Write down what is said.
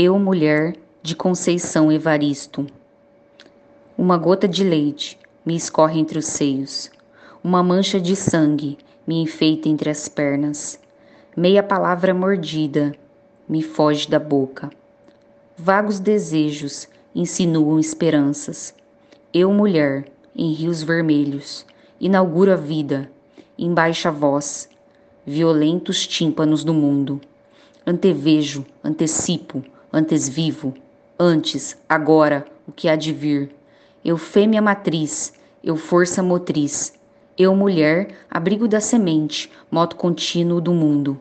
Eu, mulher de Conceição Evaristo. Uma gota de leite me escorre entre os seios. Uma mancha de sangue me enfeita entre as pernas. Meia palavra mordida me foge da boca. Vagos desejos insinuam esperanças. Eu, mulher, em rios vermelhos, inauguro a vida, em baixa voz, violentos tímpanos do mundo. Antevejo, antecipo, antesvivo, antes, agora, o que há de vir. Eu fêmea matriz, eu força motriz, eu mulher, abrigo da semente, moto contínuo do mundo.